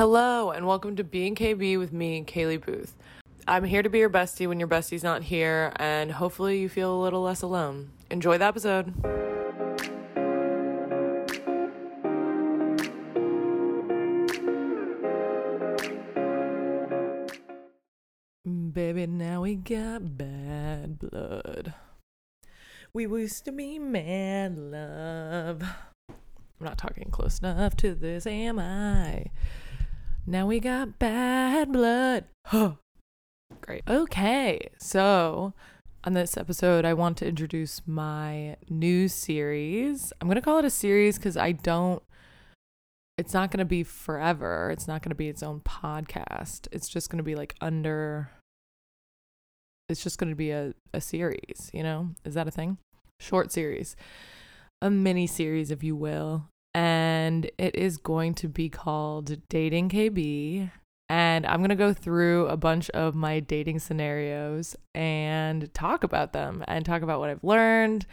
Hello, and welcome to Being KB with me, Kaylee Booth. I'm here to be your bestie when your bestie's not here, and hopefully you feel a little less alone. Enjoy the episode. Baby, now we got bad blood. We used to be mad love. I'm not talking close enough to this, am I? Now we got bad blood. Huh. Great. Okay, so on this episode, I want to introduce my new series. I'm going to call it a series because I don't, it's not going to be forever. It's not going to be its own podcast. It's just going to be like under, it's just going to be a, a series, you know? Is that a thing? Short series, a mini series, if you will. And it is going to be called Dating KB and I'm going to go through a bunch of my dating scenarios and talk about them and talk about what I've learned.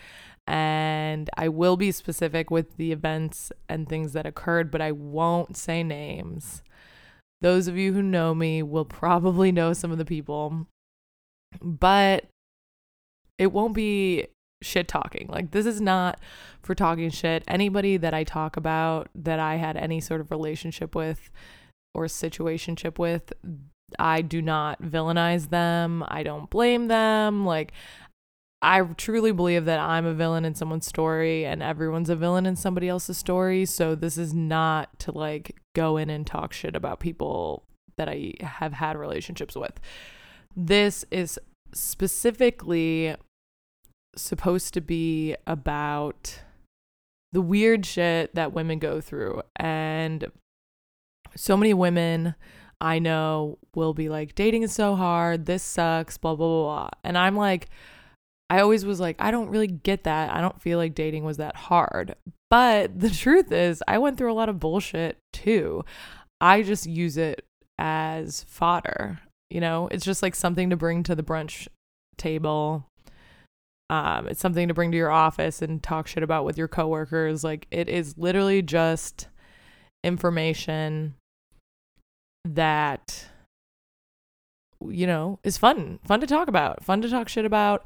And I will be specific with the events and things that occurred, but I won't say names. Those of you who know me will probably know some of the people, but it won't be shit talking. Like, this is not for talking shit. Anybody that I talk about that I had any sort of relationship with or situationship with, I do not villainize them. I don't blame them. Like, I truly believe that I'm a villain in someone's story and everyone's a villain in somebody else's story. So, this is not to like go in and talk shit about people that I have had relationships with. This is specifically supposed to be about the weird shit that women go through and so many women I know will be like, dating is so hard. This sucks, blah, blah, blah, blah. And I'm like, I always was like, I don't really get that. I don't feel like dating was that hard. But the truth is, I went through a lot of bullshit too. I just use it as fodder. You know, it's just like something to bring to the brunch table. Um, it's something to bring to your office and talk shit about with your coworkers. Like it is literally just information that you know is fun fun to talk about fun to talk shit about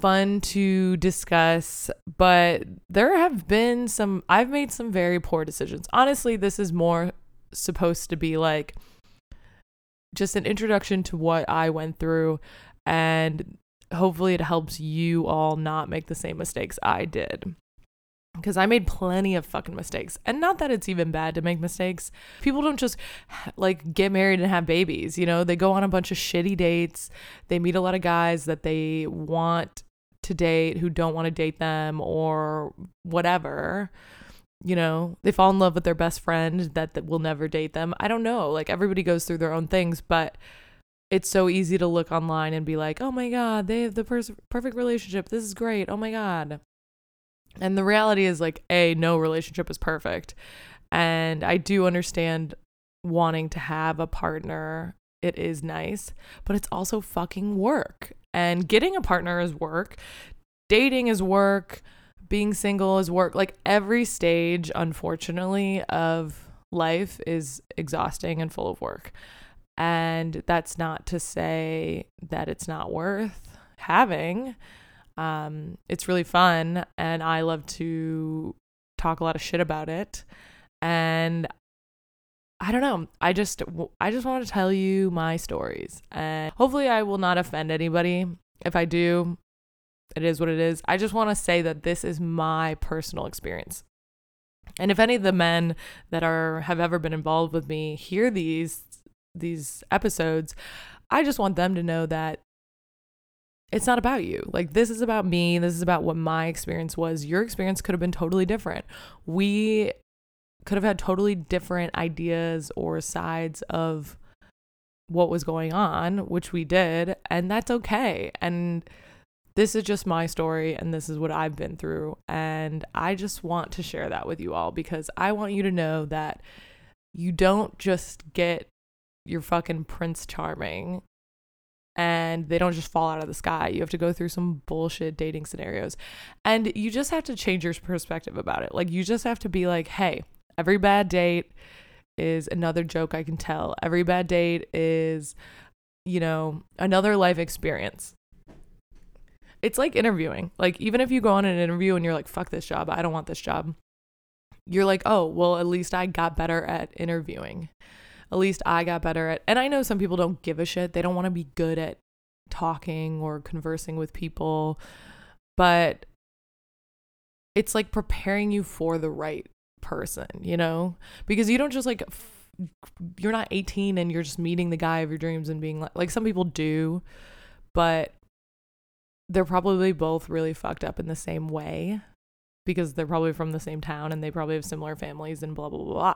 fun to discuss but there have been some i've made some very poor decisions honestly this is more supposed to be like just an introduction to what i went through and hopefully it helps you all not make the same mistakes i did because I made plenty of fucking mistakes. And not that it's even bad to make mistakes. People don't just like get married and have babies, you know? They go on a bunch of shitty dates. They meet a lot of guys that they want to date who don't want to date them or whatever. You know, they fall in love with their best friend that, that will never date them. I don't know. Like everybody goes through their own things, but it's so easy to look online and be like, "Oh my god, they have the pers- perfect relationship. This is great. Oh my god." And the reality is like a no relationship is perfect. And I do understand wanting to have a partner. It is nice, but it's also fucking work. And getting a partner is work. Dating is work. Being single is work. Like every stage, unfortunately, of life is exhausting and full of work. And that's not to say that it's not worth having. Um, it's really fun, and I love to talk a lot of shit about it. And I don't know. I just I just want to tell you my stories, and hopefully, I will not offend anybody. If I do, it is what it is. I just want to say that this is my personal experience. And if any of the men that are have ever been involved with me hear these these episodes, I just want them to know that it's not about you. Like, this is about me. This is about what my experience was. Your experience could have been totally different. We could have had totally different ideas or sides of what was going on, which we did. And that's okay. And this is just my story and this is what I've been through. And I just want to share that with you all because I want you to know that you don't just get your fucking Prince Charming and they don't just fall out of the sky. You have to go through some bullshit dating scenarios. And you just have to change your perspective about it. Like, you just have to be like, hey, every bad date is another joke I can tell. Every bad date is, you know, another life experience. It's like interviewing. Like, even if you go on an interview and you're like, fuck this job, I don't want this job, you're like, oh, well, at least I got better at interviewing. At least I got better at, and I know some people don't give a shit. They don't want to be good at talking or conversing with people, but it's like preparing you for the right person, you know? Because you don't just like, f- you're not 18 and you're just meeting the guy of your dreams and being like, like some people do, but they're probably both really fucked up in the same way because they're probably from the same town and they probably have similar families and blah, blah, blah, blah.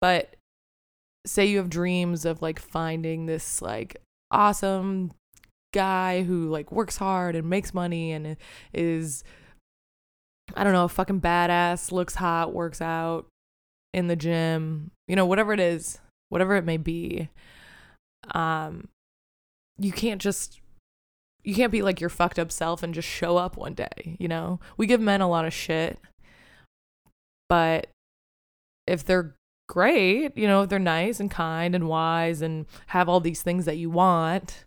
But say you have dreams of like finding this like awesome guy who like works hard and makes money and is I don't know, a fucking badass, looks hot, works out in the gym, you know, whatever it is, whatever it may be. Um you can't just you can't be like your fucked up self and just show up one day, you know? We give men a lot of shit. But if they're great, you know, if they're nice and kind and wise and have all these things that you want,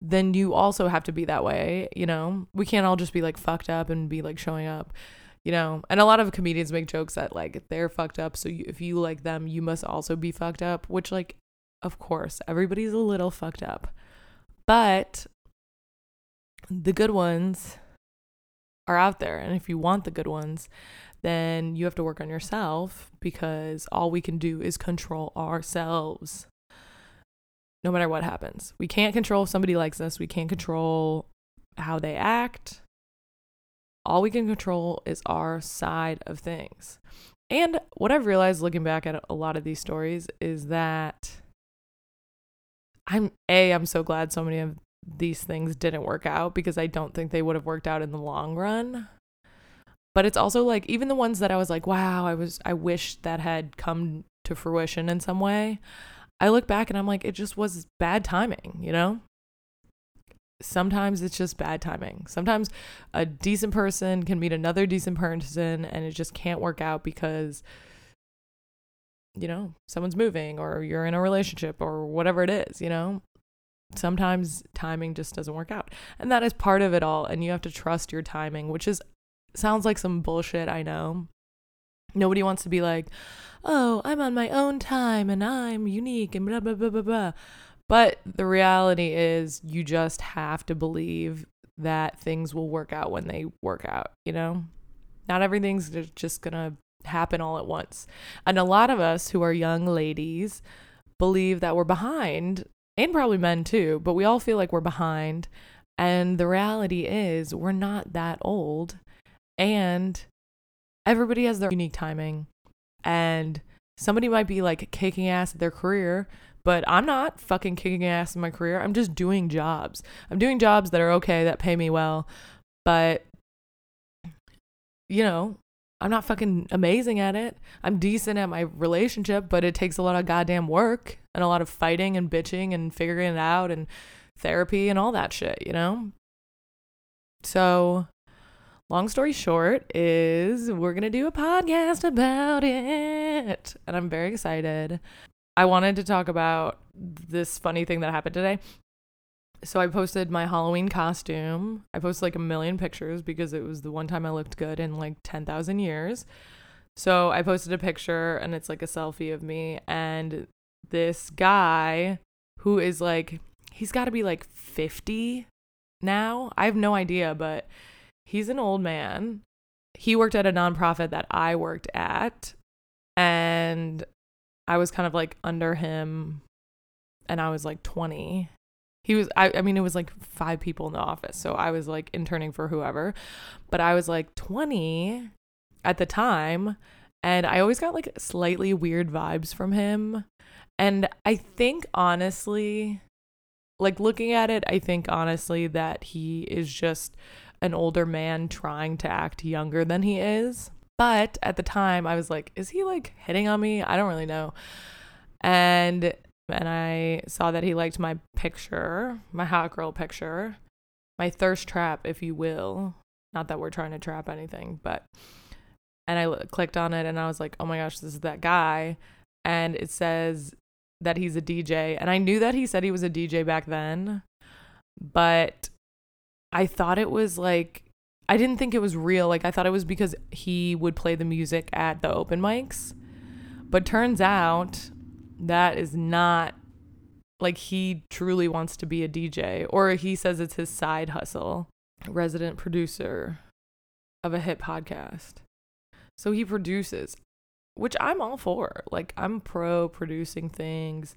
then you also have to be that way, you know? We can't all just be like fucked up and be like showing up, you know? And a lot of comedians make jokes that like they're fucked up, so you, if you like them, you must also be fucked up, which like of course, everybody's a little fucked up. But the good ones are out there, and if you want the good ones, then you have to work on yourself because all we can do is control ourselves no matter what happens. We can't control if somebody likes us, we can't control how they act. All we can control is our side of things. And what I've realized looking back at a lot of these stories is that I'm A, I'm so glad so many of these things didn't work out because I don't think they would have worked out in the long run. But it's also like even the ones that I was like, wow, I was I wish that had come to fruition in some way. I look back and I'm like, it just was bad timing, you know? Sometimes it's just bad timing. Sometimes a decent person can meet another decent person and it just can't work out because, you know, someone's moving or you're in a relationship or whatever it is, you know? Sometimes timing just doesn't work out. And that is part of it all. And you have to trust your timing, which is sounds like some bullshit, I know. Nobody wants to be like, oh, I'm on my own time and I'm unique and blah, blah, blah, blah, blah. But the reality is, you just have to believe that things will work out when they work out, you know? Not everything's just to happen all at once. And a lot of us who are young ladies believe that we're behind, and probably men too, but we all feel like we're behind. And the reality is, we're not that old. And everybody has their unique timing. And somebody might be like kicking ass at their career but i'm not fucking kicking ass in my career. I'm just doing jobs. I'm doing jobs that are okay that pay me well. But you know i'm not fucking amazing at it. I'm decent at my relationship but it takes a lot of goddamn work and a lot of fighting and bitching and figuring it out and therapy and all that shit you know? So long story short is we're going to do a podcast about it. And i'm very excited. I wanted to talk about this funny thing that happened today. So i posted my halloween costume. I posted like a million pictures because it was the one time i looked good in like 10,000 years. So i posted a picture and it's like a selfie of me and this guy who is like he's got to be like 50 now. I have no idea but he's an old man. He worked at a nonprofit that I worked at, and I was kind of like under him, and I was like 20. He was, I, I mean, it was like five people in the office. So I was like interning for whoever, but I was like 20 at the time. And I always got like slightly weird vibes from him. And I think honestly, like looking at it, I think honestly that he is just an older man trying to act younger than he is. But at the time, I was like, is he like hitting on me? I don't really know. And and I saw that he liked my picture, my hot girl picture, my thirst trap, if you will. Not that we're trying to trap anything, but and I clicked on it and I was like, oh my gosh, this is that guy. and it says that he's a DJ. And I knew that he said he was a DJ back then, but I thought it was like I didn't think it was real. Like I thought it was because he would play the music at the open mics. But turns out that is not like he truly wants to be a DJ or he says it's his side hustle. Resident producer of a hit podcast. So he produces, which I'm all for. Like I'm pro producing things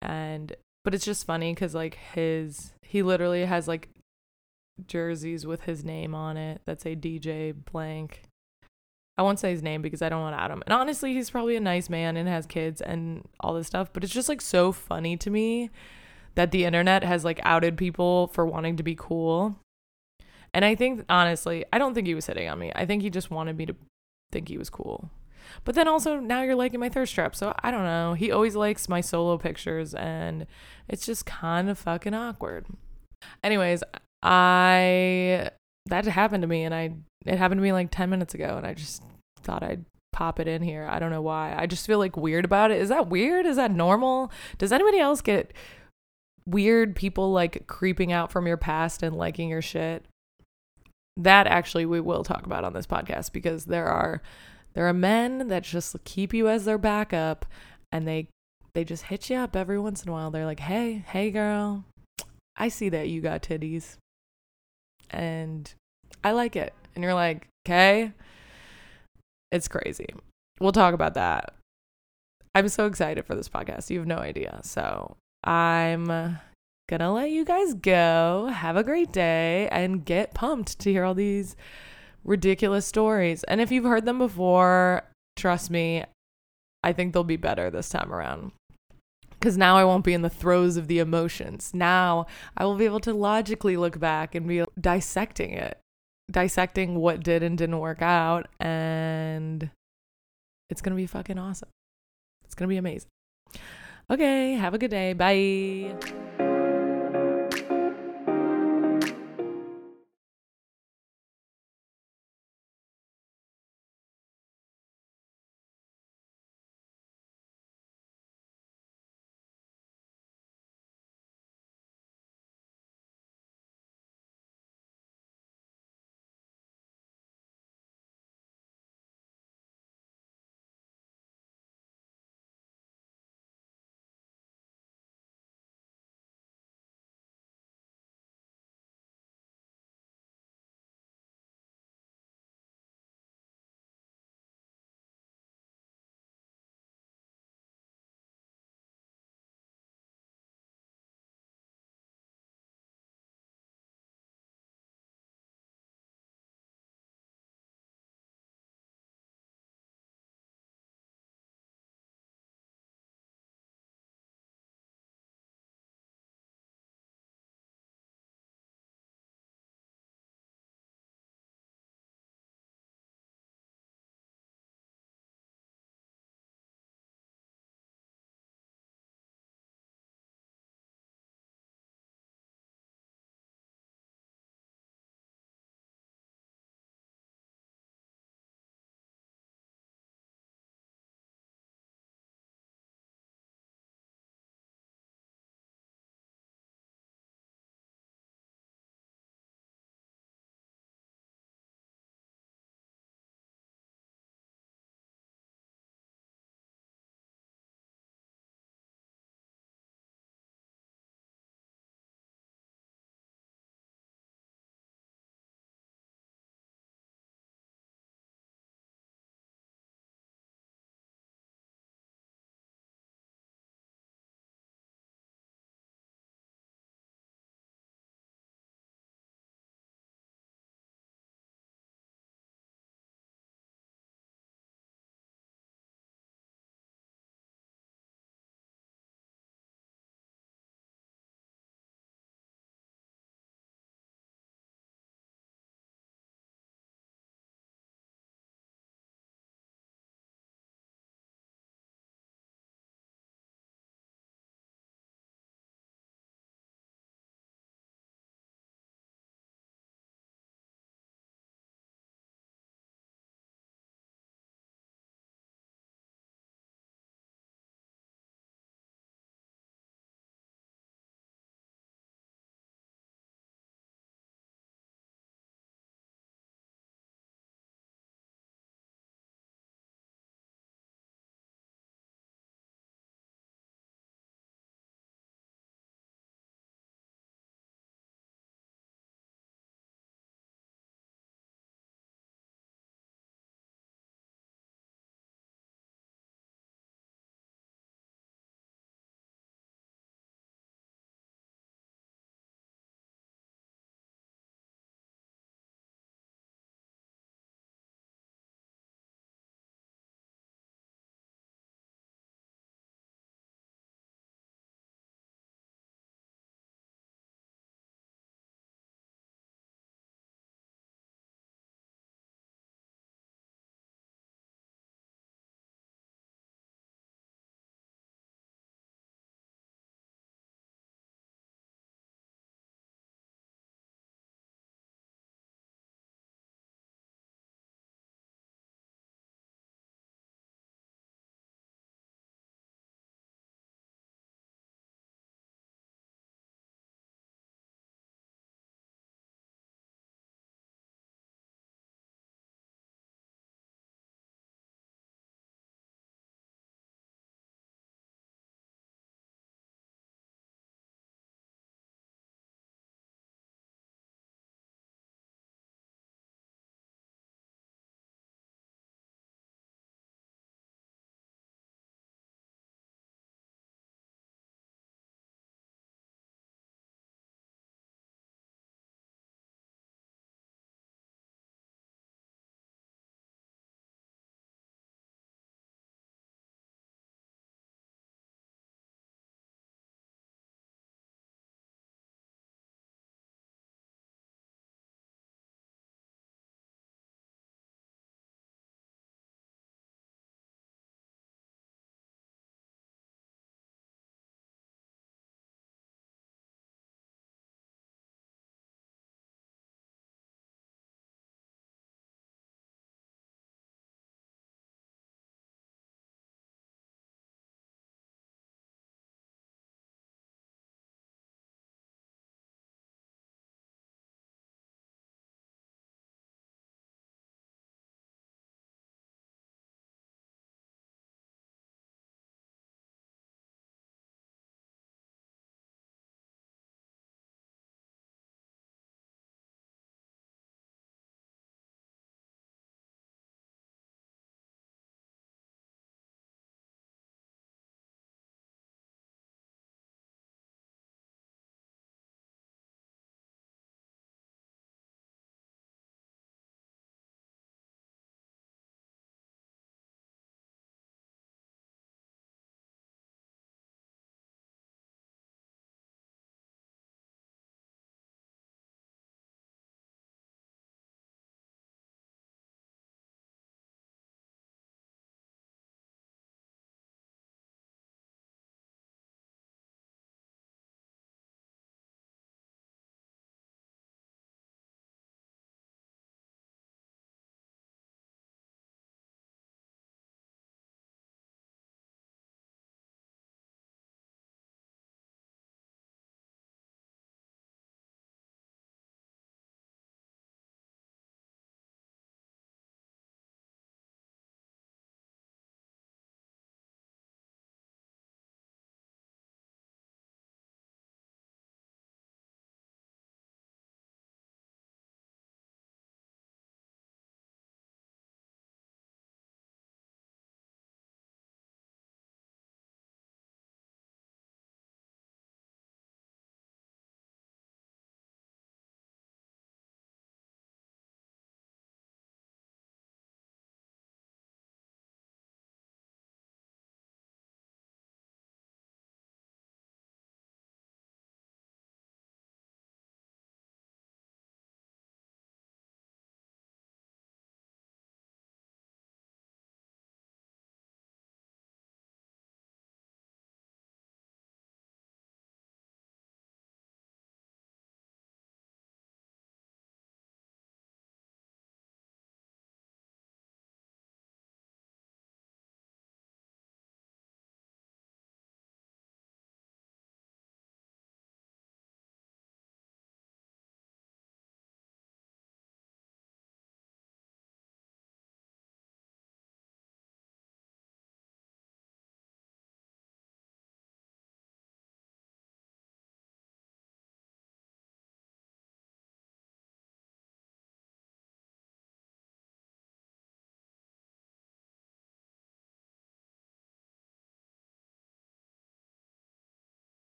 and but it's just funny cuz like his he literally has like jerseys with his name on it that say DJ blank. I won't say his name because I don't want him. And honestly, he's probably a nice man and has kids and all this stuff, but it's just like so funny to me that the internet has like outed people for wanting to be cool. And I think honestly, I don't think he was hitting on me. I think he just wanted me to think he was cool. But then also now you're liking my thirst trap. So I don't know. He always likes my solo pictures and it's just kind of fucking awkward. Anyways, I that happened to me and I it happened to me like 10 minutes ago and I just thought I'd pop it in here. I don't know why. I just feel like weird about it. Is that weird? Is that normal? Does anybody else get weird people like creeping out from your past and liking your shit? That actually we will talk about on this podcast because there are there are men that just keep you as their backup and they they just hit you up every once in a while. They're like, "Hey, hey girl, I see that you got titties." And I like it. And you're like, okay, it's crazy. We'll talk about that. I'm so excited for this podcast. You have no idea. So I'm gonna let you guys go. Have a great day and get pumped to hear all these ridiculous stories. And if you've heard them before, trust me, I think they'll be better this time around because now I won't be in the throes of the emotions. Now I will be able to logically look back and be dissecting it, dissecting what did and didn't work out. And it's going to be fucking awesome. It's going to be amazing. Okay, have a good day. Bye.